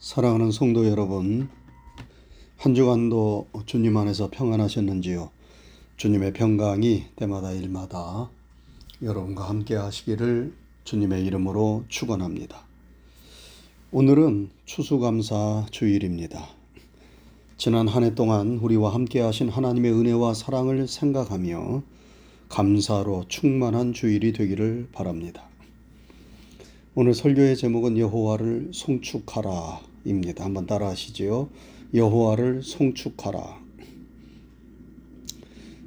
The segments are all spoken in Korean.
사랑하는 성도 여러분, 한 주간도 주님 안에서 평안하셨는지요? 주님의 평강이 때마다 일마다 여러분과 함께 하시기를 주님의 이름으로 축원합니다. 오늘은 추수감사 주일입니다. 지난 한 해 동안 우리와 함께 하신 하나님의 은혜와 사랑을 생각하며 감사로 충만한 주일이 되기를 바랍니다. 오늘 설교의 제목은 여호와를 송축하라 입니다. 한번 따라 하시지요. 여호와를 송축하라.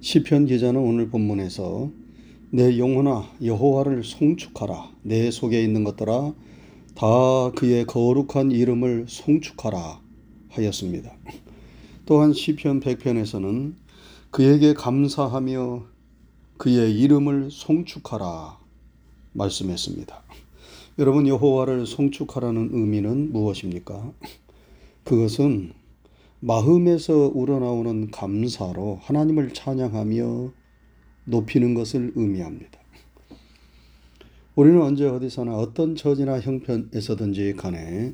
시편 기자는 오늘 본문에서 내 영혼아 여호와를 송축하라. 내 속에 있는 것들아 다 그의 거룩한 이름을 송축하라 하였습니다. 또한 시편 100편에서는 그에게 감사하며 그의 이름을 송축하라 말씀했습니다. 여러분 여호와를 송축하라는 의미는 무엇입니까? 그것은 마음에서 우러나오는 감사로 하나님을 찬양하며 높이는 것을 의미합니다. 우리는 언제 어디서나 어떤 처지나 형편에서든지 간에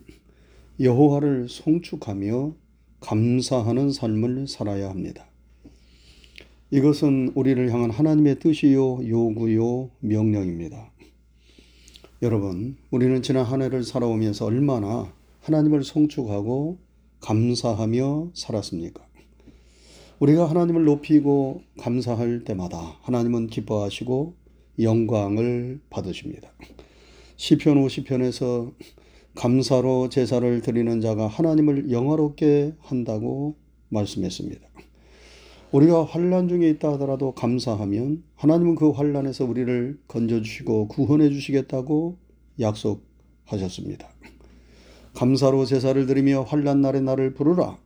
여호와를 송축하며 감사하는 삶을 살아야 합니다. 이것은 우리를 향한 하나님의 뜻이요 요구요 명령입니다. 여러분, 우리는 지난 한 해를 살아오면서 얼마나 하나님을 송축하고 감사하며 살았습니까? 우리가 하나님을 높이고 감사할 때마다 하나님은 기뻐하시고 영광을 받으십니다. 시편 50편에서 감사로 제사를 드리는 자가 하나님을 영화롭게 한다고 말씀했습니다. 우리가 환란 중에 있다 하더라도 감사하면 하나님은 그 환란에서 우리를 건져 주시고 구원해 주시겠다고 약속하셨습니다. 감사로 제사를 드리며 환란 날에 나를 부르라.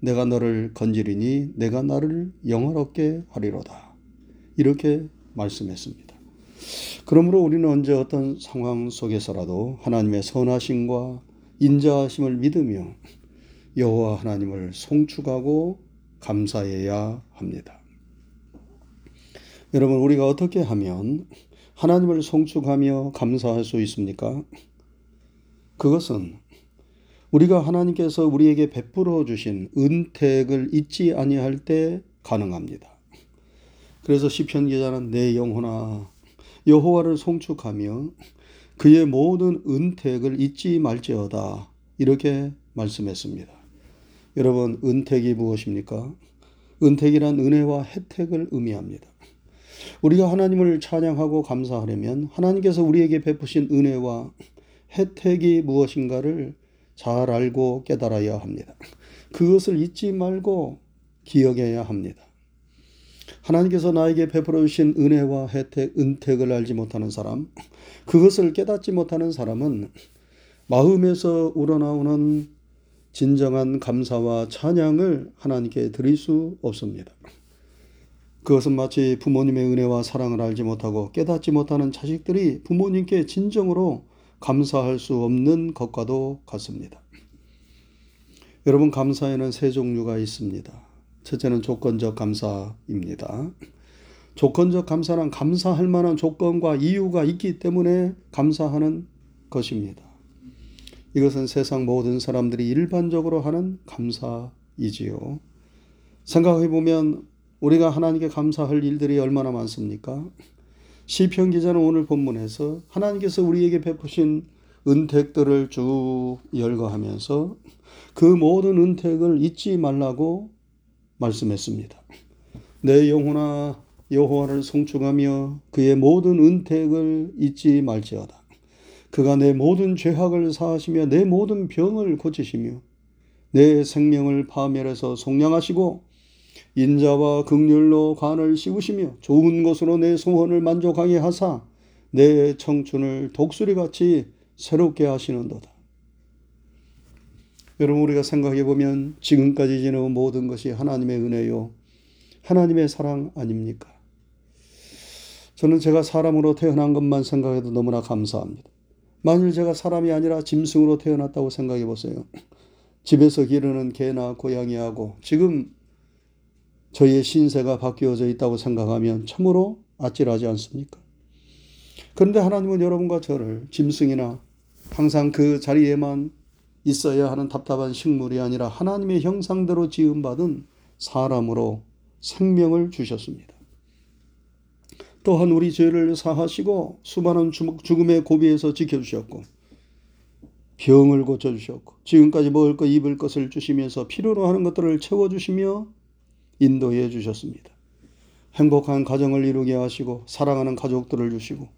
내가 너를 건지리니 내가 나를 영화롭게 하리로다. 이렇게 말씀했습니다. 그러므로 우리는 언제 어떤 상황 속에서라도 하나님의 선하심과 인자하심을 믿으며 여호와 하나님을 송축하고 감사해야 합니다. 여러분, 우리가 어떻게 하면 하나님을 송축하며 감사할 수 있습니까? 그것은 우리가 하나님께서 우리에게 베풀어 주신 은택을 잊지 아니할 때 가능합니다. 그래서 시편 기자는 내 영혼아 여호와를 송축하며 그의 모든 은택을 잊지 말지어다 이렇게 말씀했습니다. 여러분, 은택이 무엇입니까? 은택이란 은혜와 혜택을 의미합니다. 우리가 하나님을 찬양하고 감사하려면 하나님께서 우리에게 베푸신 은혜와 혜택이 무엇인가를 잘 알고 깨달아야 합니다. 그것을 잊지 말고 기억해야 합니다. 하나님께서 나에게 베풀어 주신 은혜와 혜택, 은택을 알지 못하는 사람, 그것을 깨닫지 못하는 사람은 마음에서 우러나오는 진정한 감사와 찬양을 하나님께 드릴 수 없습니다. 그것은 마치 부모님의 은혜와 사랑을 알지 못하고 깨닫지 못하는 자식들이 부모님께 진정으로 감사할 수 없는 것과도 같습니다. 여러분, 감사에는 세 종류가 있습니다. 첫째는 조건적 감사입니다. 조건적 감사는 감사할 만한 조건과 이유가 있기 때문에 감사하는 것입니다. 이것은 세상 모든 사람들이 일반적으로 하는 감사이지요. 생각해 보면 우리가 하나님께 감사할 일들이 얼마나 많습니까? 시편 기자는 오늘 본문에서 하나님께서 우리에게 베푸신 은택들을 쭉 열거하면서 그 모든 은택을 잊지 말라고 말씀했습니다. 내 영혼아 여호와를 송축하며 그의 모든 은택을 잊지 말지어다. 그가 내 모든 죄악을 사하시며 내 모든 병을 고치시며 내 생명을 파멸해서 속량하시고 인자와 극률로 관을 씌우시며 좋은 것으로 내 소원을 만족하게 하사 내 청춘을 독수리같이 새롭게 하시는도다. 여러분 우리가 생각해 보면 지금까지 지내온 모든 것이 하나님의 은혜요 하나님의 사랑 아닙니까? 저는 제가 사람으로 태어난 것만 생각해도 너무나 감사합니다. 만일 제가 사람이 아니라 짐승으로 태어났다고 생각해 보세요. 집에서 기르는 개나 고양이하고 지금 저희의 신세가 바뀌어져 있다고 생각하면 참으로 아찔하지 않습니까? 그런데 하나님은 여러분과 저를 짐승이나 항상 그 자리에만 있어야 하는 답답한 식물이 아니라 하나님의 형상대로 지음받은 사람으로 생명을 주셨습니다. 또한 우리 죄를 사하시고 수많은 죽음의 고비에서 지켜주셨고 병을 고쳐주셨고 지금까지 먹을 것 입을 것을 주시면서 필요로 하는 것들을 채워주시며 인도해 주셨습니다. 행복한 가정을 이루게 하시고 사랑하는 가족들을 주시고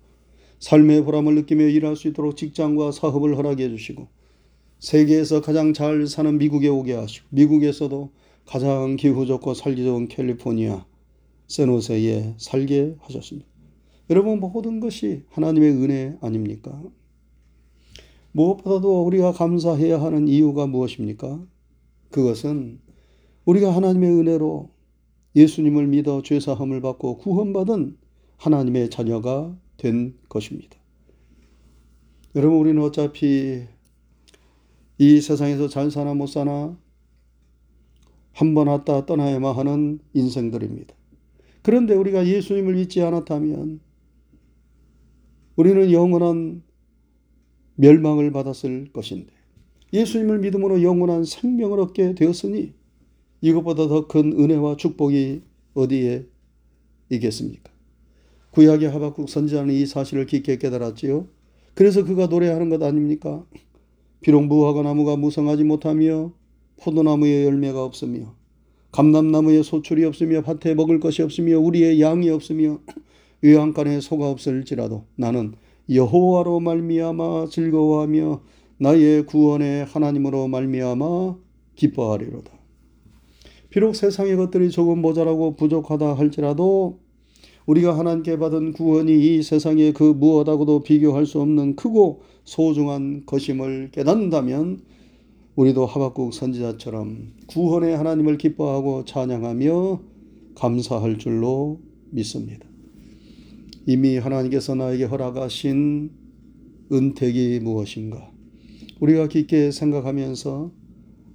삶의 보람을 느끼며 일할 수 있도록 직장과 사업을 허락해 주시고 세계에서 가장 잘 사는 미국에 오게 하시고 미국에서도 가장 기후 좋고 살기 좋은 캘리포니아 세노세에 살게 하셨습니다. 여러분 모든 것이 하나님의 은혜 아닙니까? 무엇보다도 우리가 감사해야 하는 이유가 무엇입니까? 그것은 우리가 하나님의 은혜로 예수님을 믿어 죄사함을 받고 구원받은 하나님의 자녀가 된 것입니다. 여러분 우리는 어차피 이 세상에서 잘 사나 못 사나 한 번 왔다 떠나야만 하는 인생들입니다. 그런데 우리가 예수님을 믿지 않았다면 우리는 영원한 멸망을 받았을 것인데 예수님을 믿음으로 영원한 생명을 얻게 되었으니 이것보다 더 큰 은혜와 축복이 어디에 있겠습니까? 구약의 하박국 선지자는 이 사실을 깊게 깨달았지요. 그래서 그가 노래하는 것 아닙니까? 비록 무화과 나무가 무성하지 못하며 포도나무에 열매가 없으며 감람나무에 소출이 없으며 밭에 먹을 것이 없으며 우리의 양이 없으며 외양간에 소가 없을지라도 나는 여호와로 말미암아 즐거워하며 나의 구원의 하나님으로 말미암아 기뻐하리로다. 비록 세상의 것들이 조금 모자라고 부족하다 할지라도 우리가 하나님께 받은 구원이 이 세상의 그 무엇하고도 비교할 수 없는 크고 소중한 것임을 깨닫는다면 우리도 하박국 선지자처럼 구원의 하나님을 기뻐하고 찬양하며 감사할 줄로 믿습니다. 이미 하나님께서 나에게 허락하신 은택이 무엇인가? 우리가 깊게 생각하면서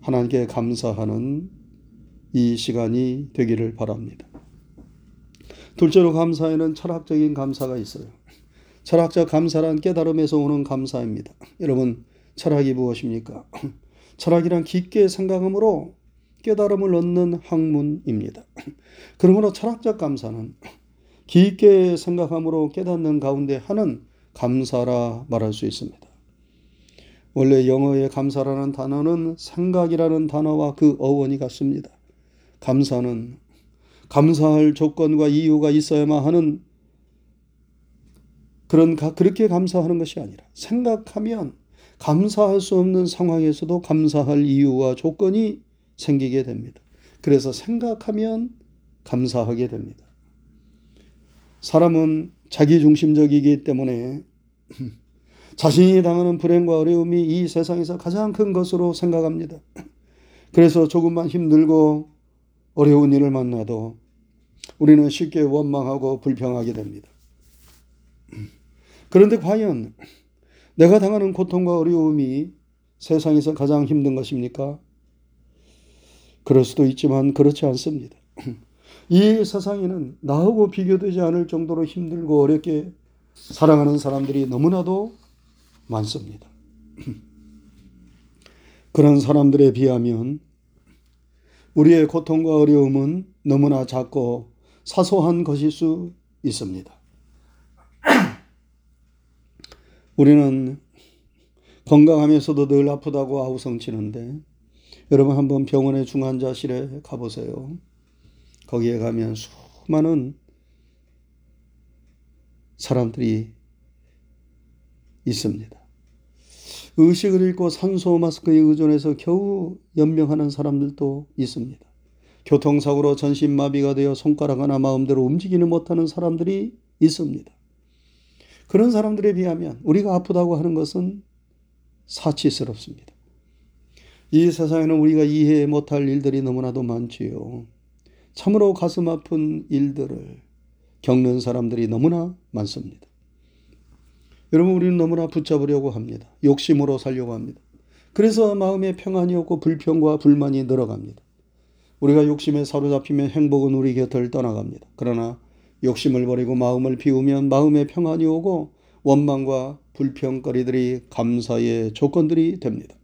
하나님께 감사하는 이 시간이 되기를 바랍니다. 둘째로 감사에는 철학적인 감사가 있어요. 철학적 감사란 깨달음에서 오는 감사입니다. 여러분, 철학이 무엇입니까? 철학이란 깊게 생각함으로 깨달음을 얻는 학문입니다. 그러므로 철학적 감사는 깊게 생각함으로 깨닫는 가운데 하는 감사라 말할 수 있습니다. 원래 영어의 감사라는 단어는 생각이라는 단어와 그 어원이 같습니다. 감사는 감사할 조건과 이유가 있어야만 하는 그런 그렇게 감사하는 것이 아니라 생각하면 감사할 수 없는 상황에서도 감사할 이유와 조건이 생기게 됩니다. 그래서 생각하면 감사하게 됩니다. 사람은 자기중심적이기 때문에 자신이 당하는 불행과 어려움이 이 세상에서 가장 큰 것으로 생각합니다. 그래서 조금만 힘들고 어려운 일을 만나도 우리는 쉽게 원망하고 불평하게 됩니다. 그런데 과연 내가 당하는 고통과 어려움이 세상에서 가장 힘든 것입니까? 그럴 수도 있지만 그렇지 않습니다. 이 세상에는 나하고 비교되지 않을 정도로 힘들고 어렵게 사랑하는 사람들이 너무나도 많습니다. 그런 사람들에 비하면 우리의 고통과 어려움은 너무나 작고 사소한 것일 수 있습니다. 우리는 건강하면서도 늘 아프다고 아우성치는데 여러분 한번 병원의 중환자실에 가보세요. 거기에 가면 수많은 사람들이 있습니다. 의식을 잃고 산소 마스크에 의존해서 겨우 연명하는 사람들도 있습니다. 교통사고로 전신마비가 되어 손가락 하나 마음대로 움직이는 못하는 사람들이 있습니다. 그런 사람들에 비하면 우리가 아프다고 하는 것은 사치스럽습니다. 이 세상에는 우리가 이해 못할 일들이 너무나도 많지요. 참으로 가슴 아픈 일들을 겪는 사람들이 너무나 많습니다. 여러분, 우리는 너무나 붙잡으려고 합니다. 욕심으로 살려고 합니다. 그래서 마음에 평안이 없고 불평과 불만이 늘어갑니다. 우리가 욕심에 사로잡히면 행복은 우리 곁을 떠나갑니다. 그러나 욕심을 버리고 마음을 비우면 마음에 평안이 오고 원망과 불평거리들이 감사의 조건들이 됩니다.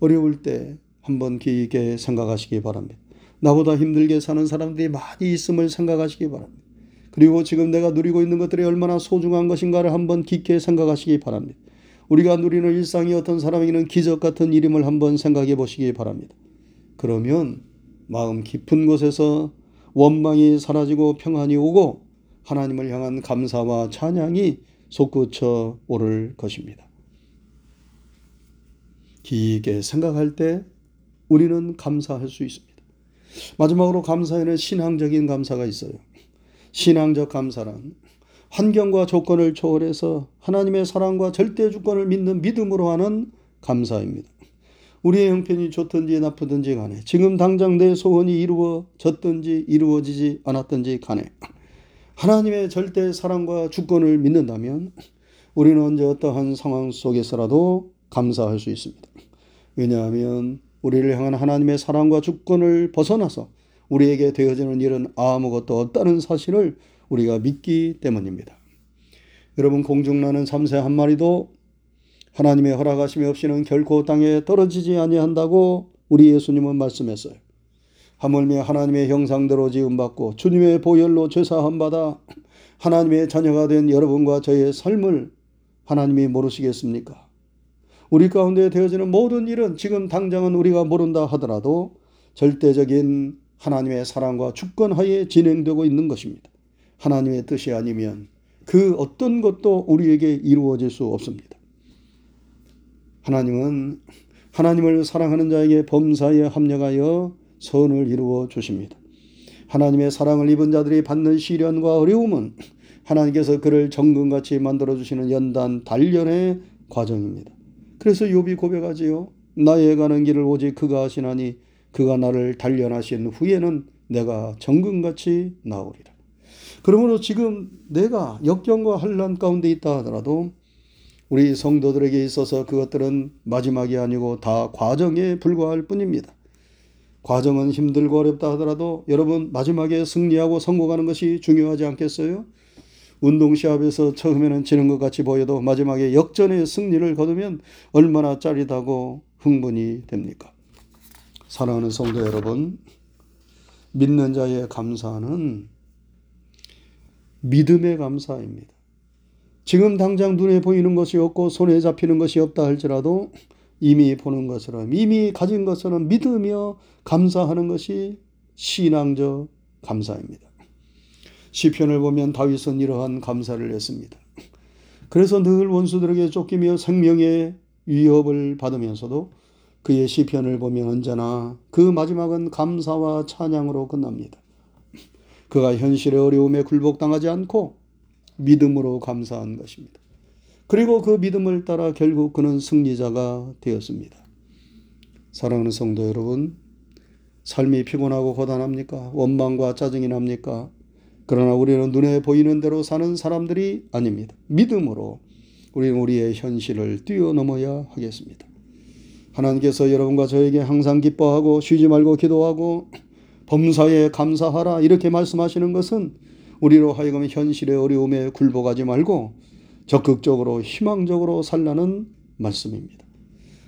어려울 때 한번 깊게 생각하시기 바랍니다. 나보다 힘들게 사는 사람들이 많이 있음을 생각하시기 바랍니다. 그리고 지금 내가 누리고 있는 것들이 얼마나 소중한 것인가를 한번 깊게 생각하시기 바랍니다. 우리가 누리는 일상이 어떤 사람에게는 기적 같은 일임을 한번 생각해 보시기 바랍니다. 그러면 마음 깊은 곳에서 원망이 사라지고 평안이 오고 하나님을 향한 감사와 찬양이 솟구쳐 오를 것입니다. 깊게 생각할 때 우리는 감사할 수 있습니다. 마지막으로 감사에는 신앙적인 감사가 있어요. 신앙적 감사란 환경과 조건을 초월해서 하나님의 사랑과 절대 주권을 믿는 믿음으로 하는 감사입니다. 우리의 형편이 좋든지 나쁘든지 간에 지금 당장 내 소원이 이루어졌든지 이루어지지 않았든지 간에 하나님의 절대 사랑과 주권을 믿는다면 우리는 언제 어떠한 상황 속에서라도 감사할 수 있습니다. 왜냐하면 우리를 향한 하나님의 사랑과 주권을 벗어나서 우리에게 되어지는 일은 아무것도 없다는 사실을 우리가 믿기 때문입니다. 여러분 공중나는 참새 한 마리도 하나님의 허락하심이 없이는 결코 땅에 떨어지지 아니한다고 우리 예수님은 말씀했어요. 하물며 하나님의 형상대로 지음받고 주님의 보혈로 죄사함 받아 하나님의 자녀가 된 여러분과 저의 삶을 하나님이 모르시겠습니까? 우리 가운데 되어지는 모든 일은 지금 당장은 우리가 모른다 하더라도 절대적인 하나님의 사랑과 주권 하에 진행되고 있는 것입니다. 하나님의 뜻이 아니면 그 어떤 것도 우리에게 이루어질 수 없습니다. 하나님은 하나님을 사랑하는 자에게 범사에 합력하여 선을 이루어 주십니다. 하나님의 사랑을 입은 자들이 받는 시련과 어려움은 하나님께서 그를 정금같이 만들어 주시는 연단 단련의 과정입니다. 그래서 욥이 고백하지요. 나의 가는 길을 오직 그가 하시나니 그가 나를 단련하신 후에는 내가 정금같이 나오리라. 그러므로 지금 내가 역경과 환란 가운데 있다 하더라도 우리 성도들에게 있어서 그것들은 마지막이 아니고 다 과정에 불과할 뿐입니다. 과정은 힘들고 어렵다 하더라도 여러분 마지막에 승리하고 성공하는 것이 중요하지 않겠어요? 운동 시합에서 처음에는 지는 것 같이 보여도 마지막에 역전의 승리를 거두면 얼마나 짜릿하고 흥분이 됩니까? 사랑하는 성도 여러분, 믿는 자의 감사는 믿음의 감사입니다. 지금 당장 눈에 보이는 것이 없고 손에 잡히는 것이 없다 할지라도 이미 보는 것처럼 이미 가진 것처럼 믿으며 감사하는 것이 신앙적 감사입니다. 시편을 보면 다윗은 이러한 감사를 했습니다. 그래서 늘 원수들에게 쫓기며 생명의 위협을 받으면서도 그의 시편을 보면 언제나 그 마지막은 감사와 찬양으로 끝납니다. 그가 현실의 어려움에 굴복당하지 않고 믿음으로 감사한 것입니다. 그리고 그 믿음을 따라 결국 그는 승리자가 되었습니다. 사랑하는 성도 여러분, 삶이 피곤하고 고단합니까? 원망과 짜증이 납니까? 그러나 우리는 눈에 보이는 대로 사는 사람들이 아닙니다. 믿음으로 우리는 우리의 현실을 뛰어넘어야 하겠습니다. 하나님께서 여러분과 저에게 항상 기뻐하고 쉬지 말고 기도하고 범사에 감사하라 이렇게 말씀하시는 것은 우리로 하여금 현실의 어려움에 굴복하지 말고 적극적으로 희망적으로 살라는 말씀입니다.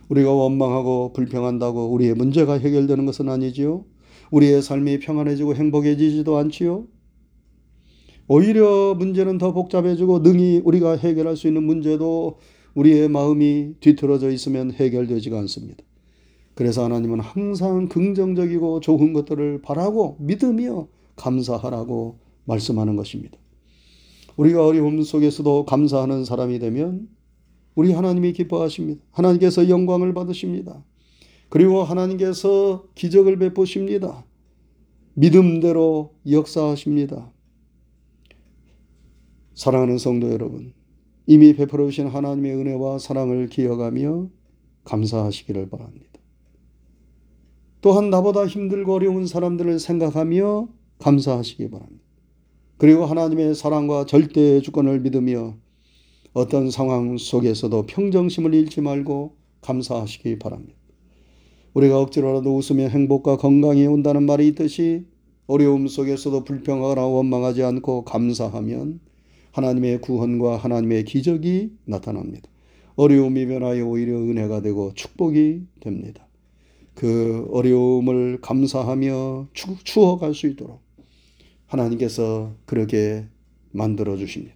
우리가 원망하고 불평한다고 우리의 문제가 해결되는 것은 아니지요. 우리의 삶이 평안해지고 행복해지지도 않지요. 오히려 문제는 더 복잡해지고 능히 우리가 해결할 수 있는 문제도 우리의 마음이 뒤틀어져 있으면 해결되지가 않습니다. 그래서 하나님은 항상 긍정적이고 좋은 것들을 바라고 믿으며 감사하라고 말씀하는 것입니다. 우리가 어려움 속에서도 감사하는 사람이 되면 우리 하나님이 기뻐하십니다. 하나님께서 영광을 받으십니다. 그리고 하나님께서 기적을 베푸십니다. 믿음대로 역사하십니다. 사랑하는 성도 여러분, 이미 베풀어 주신 하나님의 은혜와 사랑을 기억하며 감사하시기를 바랍니다. 또한 나보다 힘들고 어려운 사람들을 생각하며 감사하시기 바랍니다. 그리고 하나님의 사랑과 절대 주권을 믿으며 어떤 상황 속에서도 평정심을 잃지 말고 감사하시기 바랍니다. 우리가 억지로라도 웃으며 행복과 건강이 온다는 말이 있듯이 어려움 속에서도 불평하거나 원망하지 않고 감사하면 하나님의 구원과 하나님의 기적이 나타납니다. 어려움이 변하여 오히려 은혜가 되고 축복이 됩니다. 그 어려움을 감사하며 추, 추억할 수 있도록 하나님께서 그렇게 만들어 주십니다.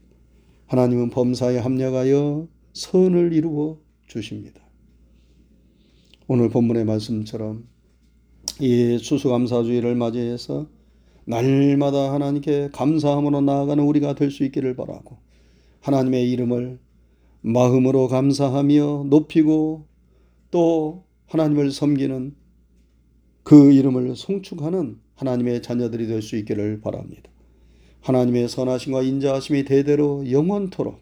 하나님은 범사에 합력하여 선을 이루어 주십니다. 오늘 본문의 말씀처럼 이 추수감사주의를 맞이해서 날마다 하나님께 감사함으로 나아가는 우리가 될 수 있기를 바라고 하나님의 이름을 마음으로 감사하며 높이고 또 하나님을 섬기는 그 이름을 송축하는 하나님의 자녀들이 될 수 있기를 바랍니다. 하나님의 선하심과 인자하심이 대대로 영원토록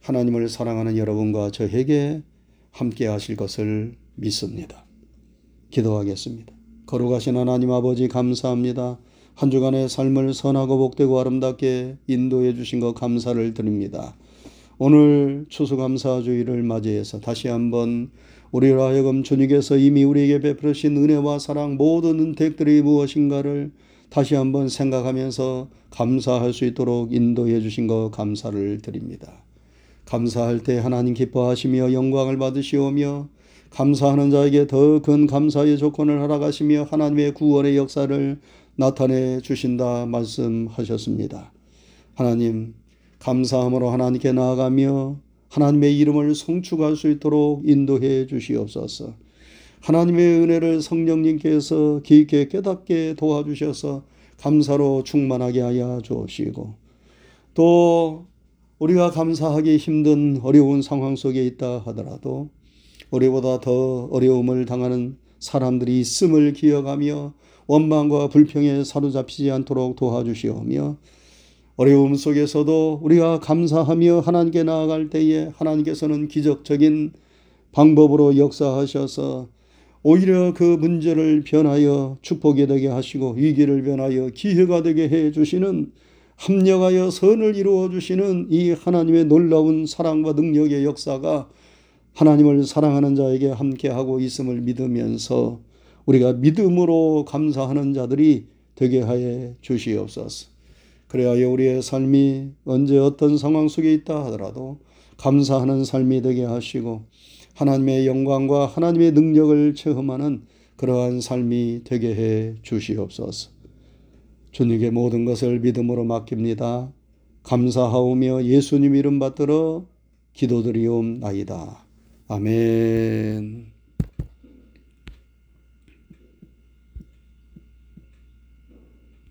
하나님을 사랑하는 여러분과 저에게 함께 하실 것을 믿습니다. 기도하겠습니다. 거룩하신 하나님 아버지 감사합니다. 한 주간의 삶을 선하고 복되고 아름답게 인도해 주신 것 감사를 드립니다. 오늘 추수감사주의를 맞이해서 다시 한번 우리로 하여금 주님께서 이미 우리에게 베푸신 은혜와 사랑 모든 은택들이 무엇인가를 다시 한번 생각하면서 감사할 수 있도록 인도해 주신 것 감사를 드립니다. 감사할 때 하나님 기뻐하시며 영광을 받으시오며 감사하는 자에게 더 큰 감사의 조건을 허락하시며 하나님의 구원의 역사를 나타내 주신다 말씀하셨습니다. 하나님 감사함으로 하나님께 나아가며 하나님의 이름을 송축할 수 있도록 인도해 주시옵소서. 하나님의 은혜를 성령님께서 깊게 깨닫게 도와주셔서 감사로 충만하게 하여 주시고 또 우리가 감사하기 힘든 어려운 상황 속에 있다 하더라도 우리보다 더 어려움을 당하는 사람들이 있음을 기억하며 원망과 불평에 사로잡히지 않도록 도와주시오며 어려움 속에서도 우리가 감사하며 하나님께 나아갈 때에 하나님께서는 기적적인 방법으로 역사하셔서 오히려 그 문제를 변하여 축복이 되게 하시고 위기를 변하여 기회가 되게 해 주시는 합력하여 선을 이루어 주시는 이 하나님의 놀라운 사랑과 능력의 역사가 하나님을 사랑하는 자에게 함께하고 있음을 믿으면서 우리가 믿음으로 감사하는 자들이 되게 하여 주시옵소서. 그래야 우리의 삶이 언제 어떤 상황 속에 있다 하더라도 감사하는 삶이 되게 하시고 하나님의 영광과 하나님의 능력을 체험하는 그러한 삶이 되게 해 주시옵소서. 주님께 모든 것을 믿음으로 맡깁니다. 감사하오며 예수님 이름 받들어 기도드리옵나이다. 아멘.